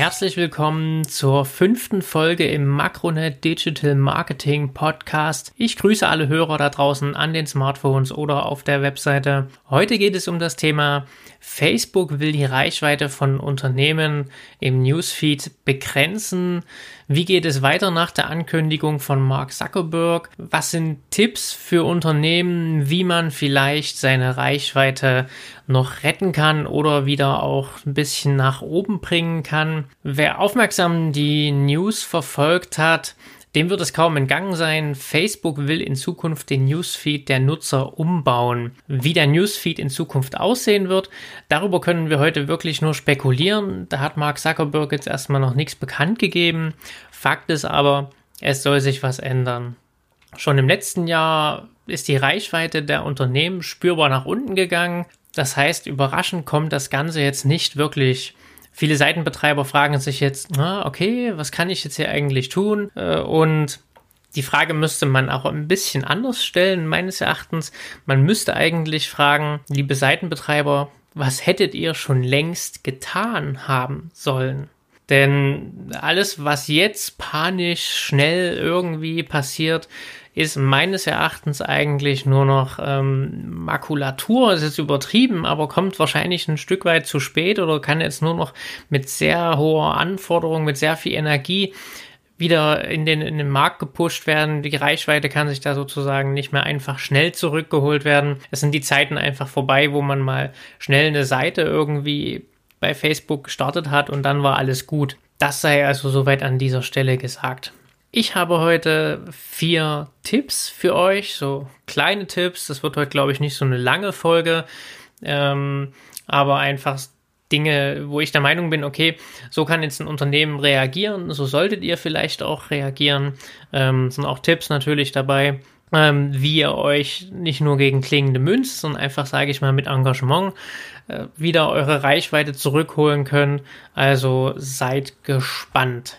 Herzlich willkommen zur fünften Folge im Makronet Digital Marketing Podcast. Ich grüße alle Hörer da draußen an den Smartphones oder auf der Webseite. Heute geht es um das Thema Facebook will die Reichweite von Unternehmen im Newsfeed begrenzen. Wie geht es weiter nach der Ankündigung von Mark Zuckerberg? Was sind Tipps für Unternehmen, wie man vielleicht seine Reichweite noch retten kann oder wieder auch ein bisschen nach oben bringen kann? Wer aufmerksam die News verfolgt hat, dem wird es kaum entgangen sein. Facebook will in Zukunft den Newsfeed der Nutzer umbauen. Wie der Newsfeed in Zukunft aussehen wird, darüber können wir heute wirklich nur spekulieren. Da hat Mark Zuckerberg jetzt erstmal noch nichts bekannt gegeben. Fakt ist aber, es soll sich was ändern. Schon im letzten Jahr ist die Reichweite der Unternehmen spürbar nach unten gegangen. Das heißt, überraschend kommt das Ganze jetzt nicht wirklich Viele Seitenbetreiber fragen sich jetzt, na, okay, was kann ich jetzt hier eigentlich tun? Äh, und die Frage müsste man auch ein bisschen anders stellen, meines Erachtens. Man müsste eigentlich fragen, liebe Seitenbetreiber, was hättet ihr schon längst getan haben sollen? Denn alles, was jetzt panisch schnell irgendwie passiert, ist meines Erachtens eigentlich nur noch ähm, Makulatur, ist übertrieben, aber kommt wahrscheinlich ein Stück weit zu spät oder kann jetzt nur noch mit sehr hoher Anforderung, mit sehr viel Energie wieder in den, in den Markt gepusht werden. Die Reichweite kann sich da sozusagen nicht mehr einfach schnell zurückgeholt werden. Es sind die Zeiten einfach vorbei, wo man mal schnell eine Seite irgendwie bei Facebook gestartet hat und dann war alles gut. Das sei also soweit an dieser Stelle gesagt. Ich habe heute vier Tipps für euch, so kleine Tipps. Das wird heute, glaube ich, nicht so eine lange Folge, ähm, aber einfach Dinge, wo ich der Meinung bin, okay, so kann jetzt ein Unternehmen reagieren, so solltet ihr vielleicht auch reagieren. Ähm, sind auch Tipps natürlich dabei, ähm, wie ihr euch nicht nur gegen klingende Münze, sondern einfach, sage ich mal, mit Engagement äh, wieder eure Reichweite zurückholen könnt. Also seid gespannt.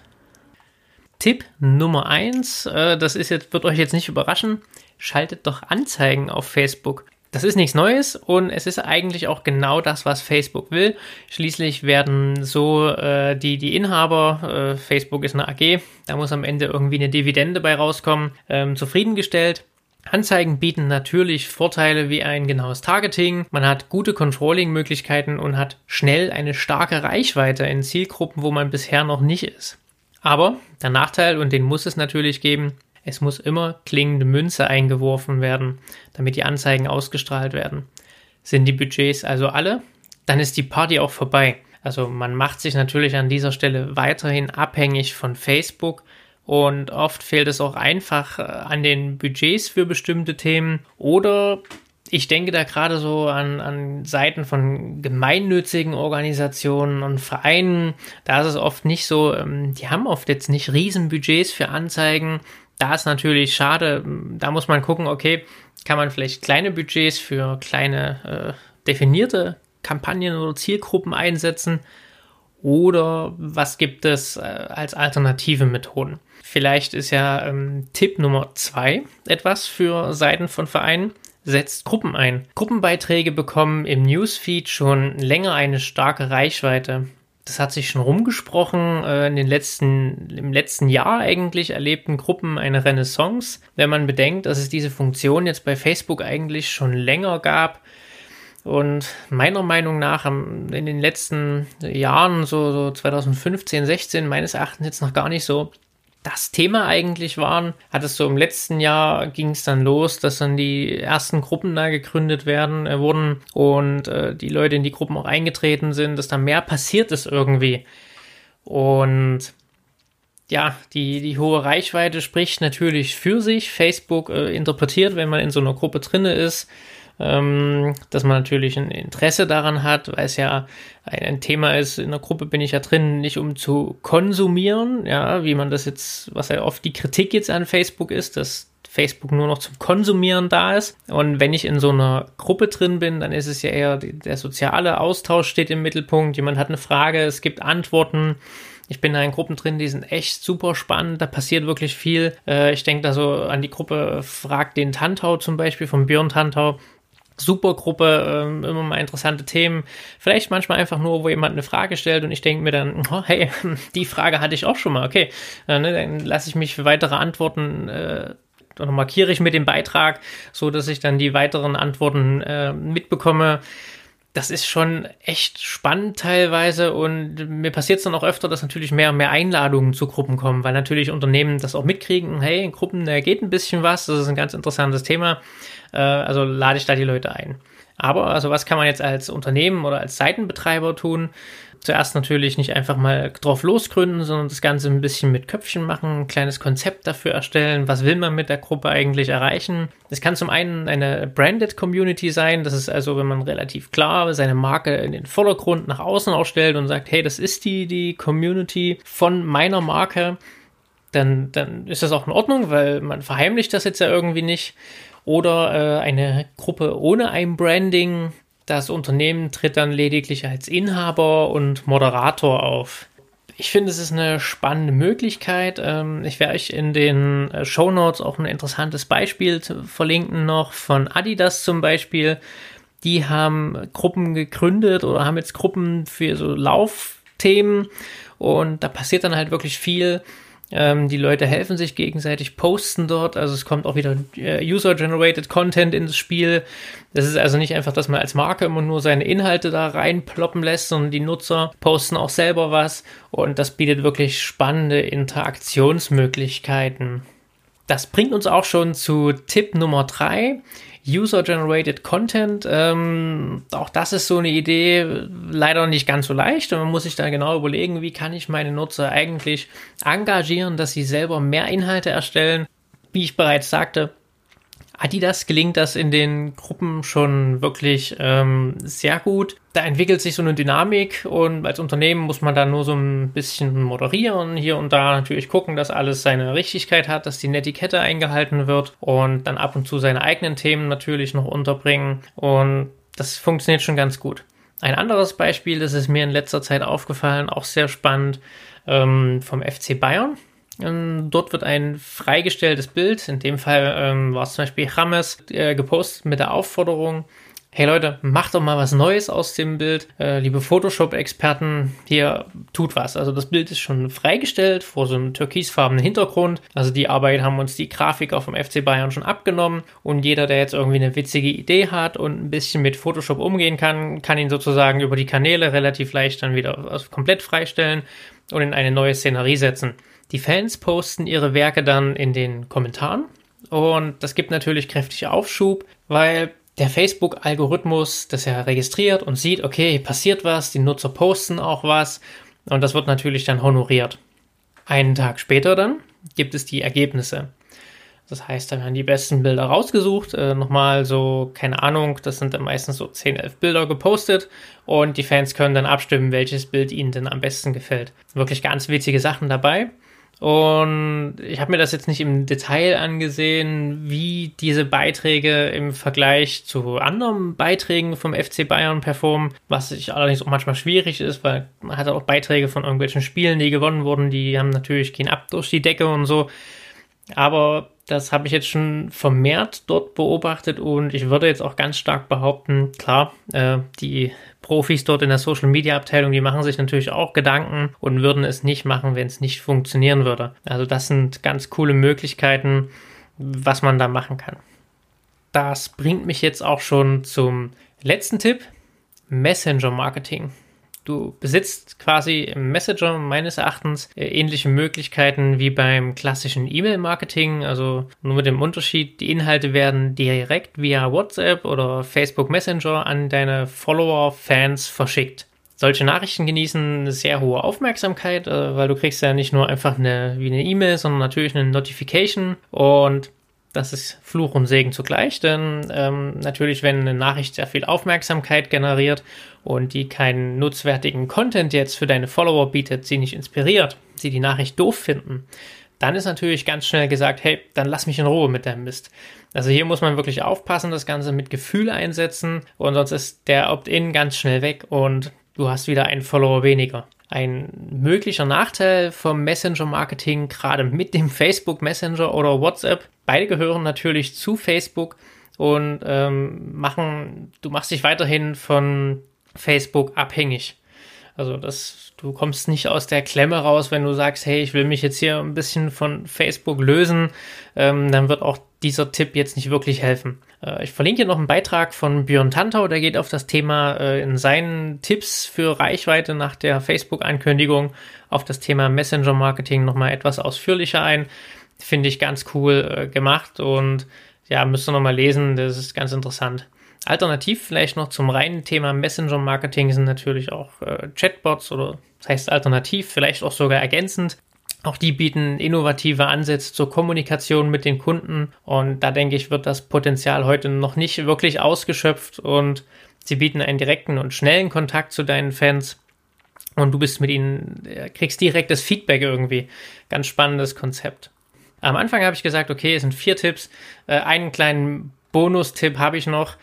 Tipp Nummer eins, äh, das ist jetzt, wird euch jetzt nicht überraschen, schaltet doch Anzeigen auf Facebook. Das ist nichts Neues und es ist eigentlich auch genau das, was Facebook will. Schließlich werden so äh, die, die Inhaber, äh, Facebook ist eine AG, da muss am Ende irgendwie eine Dividende bei rauskommen, ähm, zufriedengestellt. Anzeigen bieten natürlich Vorteile wie ein genaues Targeting, man hat gute Controlling-Möglichkeiten und hat schnell eine starke Reichweite in Zielgruppen, wo man bisher noch nicht ist. Aber der Nachteil, und den muss es natürlich geben, es muss immer klingende Münze eingeworfen werden, damit die Anzeigen ausgestrahlt werden. Sind die Budgets also alle, dann ist die Party auch vorbei. Also man macht sich natürlich an dieser Stelle weiterhin abhängig von Facebook und oft fehlt es auch einfach äh, an den Budgets für bestimmte Themen oder ich denke da gerade so an, an Seiten von gemeinnützigen Organisationen und Vereinen. Da ist es oft nicht so, ähm, die haben oft jetzt nicht Riesenbudgets für Anzeigen. Da ist natürlich schade. Da muss man gucken, okay, kann man vielleicht kleine Budgets für kleine äh, definierte Kampagnen oder Zielgruppen einsetzen? Oder was gibt es äh, als alternative Methoden? Vielleicht ist ja ähm, Tipp Nummer zwei etwas für Seiten von Vereinen setzt Gruppen ein. Gruppenbeiträge bekommen im Newsfeed schon länger eine starke Reichweite. Das hat sich schon rumgesprochen. Äh, in den letzten, im letzten Jahr eigentlich erlebten Gruppen eine Renaissance. Wenn man bedenkt, dass es diese Funktion jetzt bei Facebook eigentlich schon länger gab. Und meiner Meinung nach in den letzten Jahren, so, so 2015, 16, meines Erachtens jetzt noch gar nicht so das Thema eigentlich waren, hat es so im letzten Jahr ging es dann los, dass dann die ersten Gruppen da gegründet werden äh, wurden und äh, die Leute in die Gruppen auch eingetreten sind, dass da mehr passiert ist irgendwie. Und ja, die, die hohe Reichweite spricht natürlich für sich. Facebook äh, interpretiert, wenn man in so einer Gruppe drinne ist, ähm, dass man natürlich ein Interesse daran hat, weil es ja ein, ein, Thema ist, in der Gruppe bin ich ja drin, nicht um zu konsumieren, ja, wie man das jetzt, was ja oft die Kritik jetzt an Facebook ist, dass Facebook nur noch zum Konsumieren da ist. Und wenn ich in so einer Gruppe drin bin, dann ist es ja eher der soziale Austausch steht im Mittelpunkt. Jemand hat eine Frage, es gibt Antworten. Ich bin da in Gruppen drin, die sind echt super spannend, da passiert wirklich viel. Äh, ich denke da so an die Gruppe Frag den Tantau zum Beispiel, von Björn Tantau Supergruppe, ähm, immer mal interessante Themen. Vielleicht manchmal einfach nur, wo jemand eine Frage stellt und ich denke mir dann, oh, hey, die Frage hatte ich auch schon mal, okay. Äh, ne, dann lasse ich mich für weitere Antworten äh, oder markiere ich mit dem Beitrag, so dass ich dann die weiteren Antworten äh, mitbekomme das ist schon echt spannend teilweise und mir passiert es dann auch öfter, dass natürlich mehr und mehr Einladungen zu Gruppen kommen, weil natürlich Unternehmen das auch mitkriegen, hey, in Gruppen, da geht ein bisschen was, das ist ein ganz interessantes Thema, äh, also lade ich da die Leute ein. Aber also was kann man jetzt als Unternehmen oder als Seitenbetreiber tun? zuerst natürlich nicht einfach mal drauf losgründen, sondern das Ganze ein bisschen mit Köpfchen machen, ein kleines Konzept dafür erstellen. Was will man mit der Gruppe eigentlich erreichen? Es kann zum einen eine Branded Community sein. Das ist also, wenn man relativ klar seine Marke in den Vordergrund nach außen aufstellt und sagt, hey, das ist die, die Community von meiner Marke. Dann, dann ist das auch in Ordnung, weil man verheimlicht das jetzt ja irgendwie nicht. Oder äh, eine Gruppe ohne ein Branding, das Unternehmen tritt dann lediglich als Inhaber und Moderator auf. Ich finde, es ist eine spannende Möglichkeit. Ähm, ich werde euch in den äh, Show Notes auch ein interessantes Beispiel verlinken noch von Adidas zum Beispiel. Die haben Gruppen gegründet oder haben jetzt Gruppen für so Laufthemen und da passiert dann halt wirklich viel. Ähm, die Leute helfen sich gegenseitig, posten dort. Also es kommt auch wieder äh, User-Generated Content ins Spiel. Das ist also nicht einfach, dass man als Marke immer nur seine Inhalte da reinploppen lässt, sondern die Nutzer posten auch selber was. Und das bietet wirklich spannende Interaktionsmöglichkeiten. Das bringt uns auch schon zu Tipp Nummer drei. User-Generated Content, ähm, auch das ist so eine Idee, leider nicht ganz so leicht und man muss sich da genau überlegen, wie kann ich meine Nutzer eigentlich engagieren, dass sie selber mehr Inhalte erstellen. Wie ich bereits sagte, Adidas gelingt das in den Gruppen schon wirklich ähm, sehr gut. Da entwickelt sich so eine Dynamik und als Unternehmen muss man da nur so ein bisschen moderieren, hier und da natürlich gucken, dass alles seine Richtigkeit hat, dass die Netiquette eingehalten wird und dann ab und zu seine eigenen Themen natürlich noch unterbringen und das funktioniert schon ganz gut. Ein anderes Beispiel, das ist mir in letzter Zeit aufgefallen, auch sehr spannend, ähm, vom FC Bayern. Ähm, dort wird ein freigestelltes Bild, in dem Fall ähm, war es zum Beispiel James, äh, gepostet mit der Aufforderung, hey Leute, macht doch mal was Neues aus dem Bild. Äh, liebe Photoshop-Experten, hier tut was. Also das Bild ist schon freigestellt vor so einem türkisfarbenen Hintergrund. Also die Arbeit haben uns die Grafiker vom FC Bayern schon abgenommen und jeder, der jetzt irgendwie eine witzige Idee hat und ein bisschen mit Photoshop umgehen kann, kann ihn sozusagen über die Kanäle relativ leicht dann wieder also komplett freistellen und in eine neue Szenerie setzen. Die Fans posten ihre Werke dann in den Kommentaren und das gibt natürlich kräftig Aufschub, weil der Facebook-Algorithmus das ja registriert und sieht, okay, passiert was, die Nutzer posten auch was und das wird natürlich dann honoriert. Einen Tag später dann gibt es die Ergebnisse. Das heißt, dann werden die besten Bilder rausgesucht, äh, nochmal so, keine Ahnung, das sind dann meistens so 10, 11 Bilder gepostet und die Fans können dann abstimmen, welches Bild ihnen denn am besten gefällt. Wirklich ganz witzige Sachen dabei. Und ich habe mir das jetzt nicht im Detail angesehen, wie diese Beiträge im Vergleich zu anderen Beiträgen vom FC Bayern performen, was sich allerdings auch manchmal schwierig ist, weil man hat auch Beiträge von irgendwelchen Spielen, die gewonnen wurden, die haben natürlich gehen ab durch die Decke und so. Aber das habe ich jetzt schon vermehrt dort beobachtet und ich würde jetzt auch ganz stark behaupten, klar, äh, die Profis dort in der Social Media Abteilung, die machen sich natürlich auch Gedanken und würden es nicht machen, wenn es nicht funktionieren würde. Also das sind ganz coole Möglichkeiten, was man da machen kann. Das bringt mich jetzt auch schon zum letzten Tipp. Messenger Marketing. Du besitzt quasi im Messenger meines Erachtens äh, ähnliche Möglichkeiten wie beim klassischen E-Mail-Marketing, also nur mit dem Unterschied, die Inhalte werden direkt via WhatsApp oder Facebook Messenger an deine Follower, Fans verschickt. Solche Nachrichten genießen eine sehr hohe Aufmerksamkeit, äh, weil du kriegst ja nicht nur einfach eine, wie eine E-Mail, sondern natürlich eine Notification und das ist Fluch und Segen zugleich, denn ähm, natürlich, wenn eine Nachricht sehr viel Aufmerksamkeit generiert und die keinen nutzwertigen Content jetzt für deine Follower bietet, sie nicht inspiriert, sie die Nachricht doof finden, dann ist natürlich ganz schnell gesagt, hey, dann lass mich in Ruhe mit deinem Mist. Also hier muss man wirklich aufpassen, das Ganze mit Gefühl einsetzen und sonst ist der Opt-in ganz schnell weg und du hast wieder einen Follower weniger. Ein möglicher Nachteil vom Messenger-Marketing, gerade mit dem Facebook Messenger oder WhatsApp, beide gehören natürlich zu Facebook und ähm, machen, du machst dich weiterhin von Facebook abhängig. Also das, du kommst nicht aus der Klemme raus, wenn du sagst, hey, ich will mich jetzt hier ein bisschen von Facebook lösen, ähm, dann wird auch dieser Tipp jetzt nicht wirklich helfen. Äh, ich verlinke hier noch einen Beitrag von Björn Tantau, der geht auf das Thema äh, in seinen Tipps für Reichweite nach der Facebook-Ankündigung auf das Thema Messenger-Marketing nochmal etwas ausführlicher ein. Finde ich ganz cool äh, gemacht und ja, müsst ihr nochmal lesen, das ist ganz interessant. Alternativ vielleicht noch zum reinen Thema Messenger-Marketing sind natürlich auch äh, Chatbots oder das heißt alternativ, vielleicht auch sogar ergänzend. Auch die bieten innovative Ansätze zur Kommunikation mit den Kunden und da denke ich, wird das Potenzial heute noch nicht wirklich ausgeschöpft und sie bieten einen direkten und schnellen Kontakt zu deinen Fans und du bist mit ihnen, äh, kriegst direktes Feedback irgendwie. Ganz spannendes Konzept. Am Anfang habe ich gesagt, okay, es sind vier Tipps. Äh, einen kleinen Bonustipp habe ich noch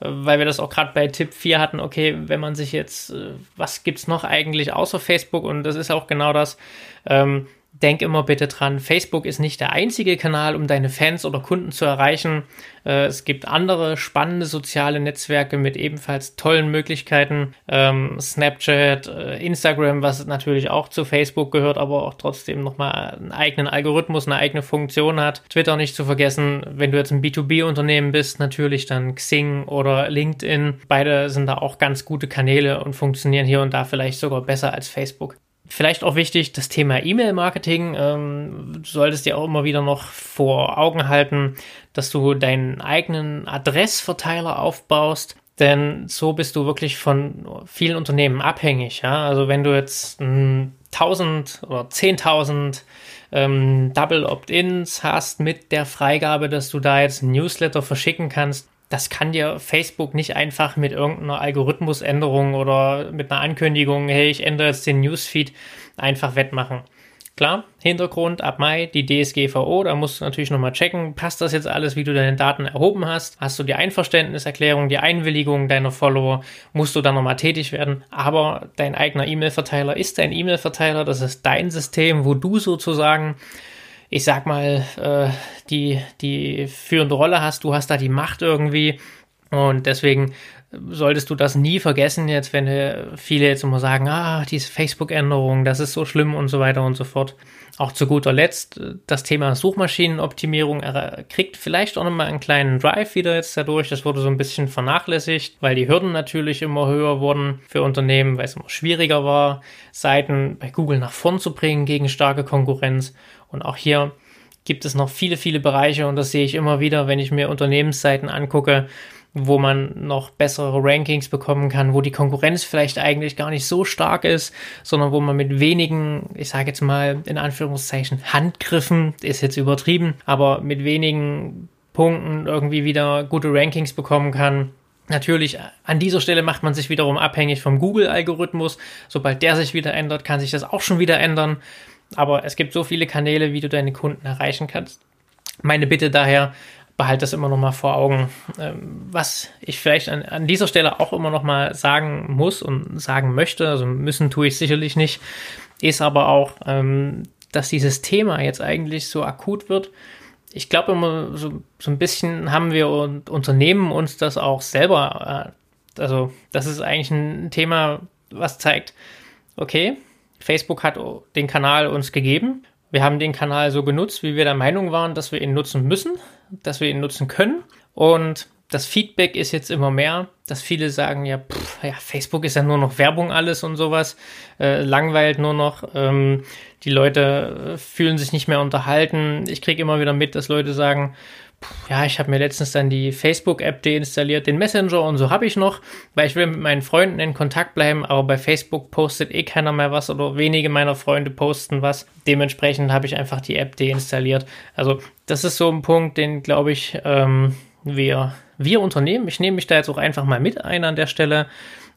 weil wir das auch gerade bei Tipp 4 hatten, okay, wenn man sich jetzt, äh, was gibt's noch eigentlich außer Facebook? Und das ist auch genau das. Ähm, denk immer bitte dran, Facebook ist nicht der einzige Kanal, um deine Fans oder Kunden zu erreichen. Äh, es gibt andere spannende soziale Netzwerke mit ebenfalls tollen Möglichkeiten. Ähm, Snapchat, äh, Instagram, was natürlich auch zu Facebook gehört, aber auch trotzdem nochmal einen eigenen Algorithmus, eine eigene Funktion hat. Twitter nicht zu vergessen, wenn du jetzt ein B2B-Unternehmen bist, natürlich dann Xing oder LinkedIn. Beide sind da auch ganz gute Kanäle und funktionieren hier und da vielleicht sogar besser als Facebook. Vielleicht auch wichtig, das Thema E-Mail-Marketing. Ähm, du solltest dir auch immer wieder noch vor Augen halten, dass du deinen eigenen Adressverteiler aufbaust. Denn so bist du wirklich von vielen Unternehmen abhängig. Ja? Also wenn du jetzt m, 1000 oder 10.000 ähm, Double Opt-ins hast mit der Freigabe, dass du da jetzt ein Newsletter verschicken kannst, das kann dir Facebook nicht einfach mit irgendeiner Algorithmusänderung oder mit einer Ankündigung, hey, ich ändere jetzt den Newsfeed, einfach wettmachen. Klar, Hintergrund ab Mai die DSGVO, da musst du natürlich nochmal checken, passt das jetzt alles, wie du deine Daten erhoben hast? Hast du die Einverständniserklärung, die Einwilligung deiner Follower? Musst du dann nochmal tätig werden? Aber dein eigener E-Mail-Verteiler ist dein E-Mail-Verteiler, das ist dein System, wo du sozusagen ich sag mal, äh, die, die führende Rolle hast, du hast da die Macht irgendwie. Und deswegen solltest du das nie vergessen, jetzt, wenn viele jetzt immer sagen, ah, diese Facebook-Änderung, das ist so schlimm und so weiter und so fort. Auch zu guter Letzt, das Thema Suchmaschinenoptimierung kriegt vielleicht auch nochmal einen kleinen Drive wieder jetzt dadurch. Das wurde so ein bisschen vernachlässigt, weil die Hürden natürlich immer höher wurden für Unternehmen, weil es immer schwieriger war, Seiten bei Google nach vorn zu bringen gegen starke Konkurrenz. Und auch hier gibt es noch viele, viele Bereiche und das sehe ich immer wieder, wenn ich mir Unternehmensseiten angucke, wo man noch bessere Rankings bekommen kann, wo die Konkurrenz vielleicht eigentlich gar nicht so stark ist, sondern wo man mit wenigen, ich sage jetzt mal in Anführungszeichen, Handgriffen, ist jetzt übertrieben, aber mit wenigen Punkten irgendwie wieder gute Rankings bekommen kann. Natürlich, an dieser Stelle macht man sich wiederum abhängig vom Google-Algorithmus. Sobald der sich wieder ändert, kann sich das auch schon wieder ändern. Aber es gibt so viele Kanäle, wie du deine Kunden erreichen kannst. Meine Bitte daher, behalte das immer noch mal vor Augen. Ähm, was ich vielleicht an, an dieser Stelle auch immer noch mal sagen muss und sagen möchte, also müssen tue ich sicherlich nicht, ist aber auch, ähm, dass dieses Thema jetzt eigentlich so akut wird. Ich glaube immer so, so ein bisschen haben wir und Unternehmen uns das auch selber, äh, also das ist eigentlich ein Thema, was zeigt, okay, Facebook hat den Kanal uns gegeben. Wir haben den Kanal so genutzt, wie wir der Meinung waren, dass wir ihn nutzen müssen, dass wir ihn nutzen können. Und das Feedback ist jetzt immer mehr, dass viele sagen, ja, pff, ja Facebook ist ja nur noch Werbung alles und sowas, äh, langweilt nur noch, ähm, die Leute äh, fühlen sich nicht mehr unterhalten. Ich kriege immer wieder mit, dass Leute sagen, ja, ich habe mir letztens dann die Facebook-App deinstalliert, den Messenger und so habe ich noch, weil ich will mit meinen Freunden in Kontakt bleiben, aber bei Facebook postet eh keiner mehr was oder wenige meiner Freunde posten was. Dementsprechend habe ich einfach die App deinstalliert. Also das ist so ein Punkt, den glaube ich ähm, wir, wir Unternehmen, ich nehme mich da jetzt auch einfach mal mit ein an der Stelle,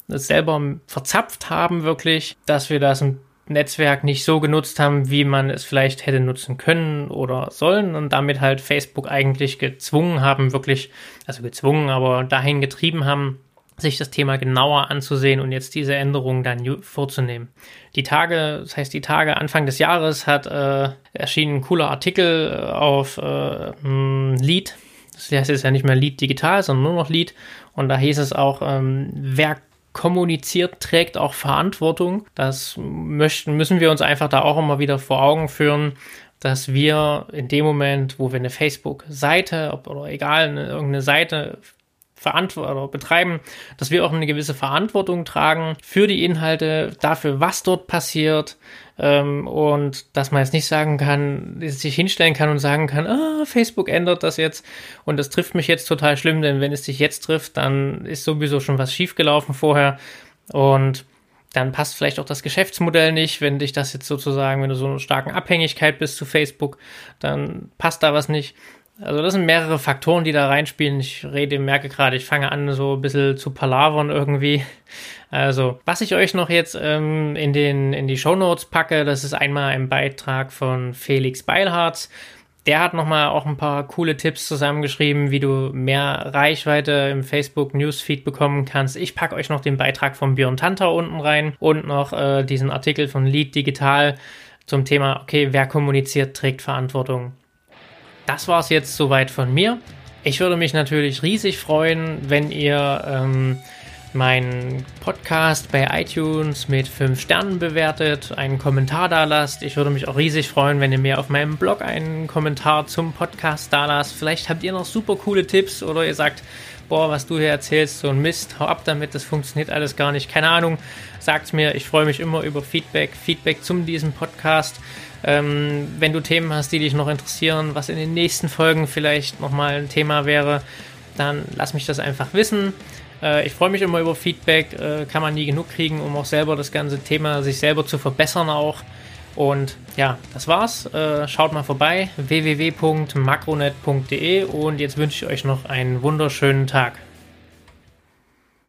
selber verzapft haben wirklich, dass wir das ein Netzwerk nicht so genutzt haben, wie man es vielleicht hätte nutzen können oder sollen und damit halt Facebook eigentlich gezwungen haben, wirklich, also gezwungen, aber dahin getrieben haben, sich das Thema genauer anzusehen und jetzt diese Änderungen dann vorzunehmen. Die Tage, das heißt die Tage Anfang des Jahres hat äh, erschienen ein cooler Artikel äh, auf äh, Lead Das heißt jetzt ja nicht mehr Lead digital, sondern nur noch Lead. Und da hieß es auch, ähm, wer kommuniziert, trägt auch Verantwortung. Das möchten, müssen wir uns einfach da auch immer wieder vor Augen führen, dass wir in dem Moment, wo wir eine Facebook-Seite oder egal, eine, irgendeine Seite verantworten betreiben, dass wir auch eine gewisse Verantwortung tragen für die Inhalte, dafür, was dort passiert, ähm, und dass man jetzt nicht sagen kann, sich hinstellen kann und sagen kann, ah, Facebook ändert das jetzt und das trifft mich jetzt total schlimm, denn wenn es dich jetzt trifft, dann ist sowieso schon was schiefgelaufen vorher und dann passt vielleicht auch das Geschäftsmodell nicht, wenn dich das jetzt sozusagen, wenn du so eine starken Abhängigkeit bist zu Facebook, dann passt da was nicht. Also das sind mehrere Faktoren, die da reinspielen. Ich rede, merke gerade, ich fange an, so ein bisschen zu palavern irgendwie. Also, was ich euch noch jetzt ähm, in, den, in die Show Notes packe, das ist einmal ein Beitrag von Felix Beilharz. Der hat nochmal auch ein paar coole Tipps zusammengeschrieben, wie du mehr Reichweite im Facebook Newsfeed bekommen kannst. Ich packe euch noch den Beitrag von Björn Tanter unten rein und noch äh, diesen Artikel von Lead Digital zum Thema, okay, wer kommuniziert, trägt Verantwortung das war es jetzt soweit von mir. Ich würde mich natürlich riesig freuen, wenn ihr ähm, meinen Podcast bei iTunes mit 5 Sternen bewertet, einen Kommentar da lasst. Ich würde mich auch riesig freuen, wenn ihr mir auf meinem Blog einen Kommentar zum Podcast da lasst. Vielleicht habt ihr noch super coole Tipps oder ihr sagt, boah, was du hier erzählst, so ein Mist, hau ab damit, das funktioniert alles gar nicht. Keine Ahnung, sagt mir, ich freue mich immer über Feedback, Feedback zum diesem Podcast. Ähm, wenn du Themen hast, die dich noch interessieren, was in den nächsten Folgen vielleicht nochmal ein Thema wäre, dann lass mich das einfach wissen. Äh, ich freue mich immer über Feedback, äh, kann man nie genug kriegen, um auch selber das ganze Thema sich selber zu verbessern auch. Und ja, das war's. Äh, schaut mal vorbei www.makronet.de und jetzt wünsche ich euch noch einen wunderschönen Tag.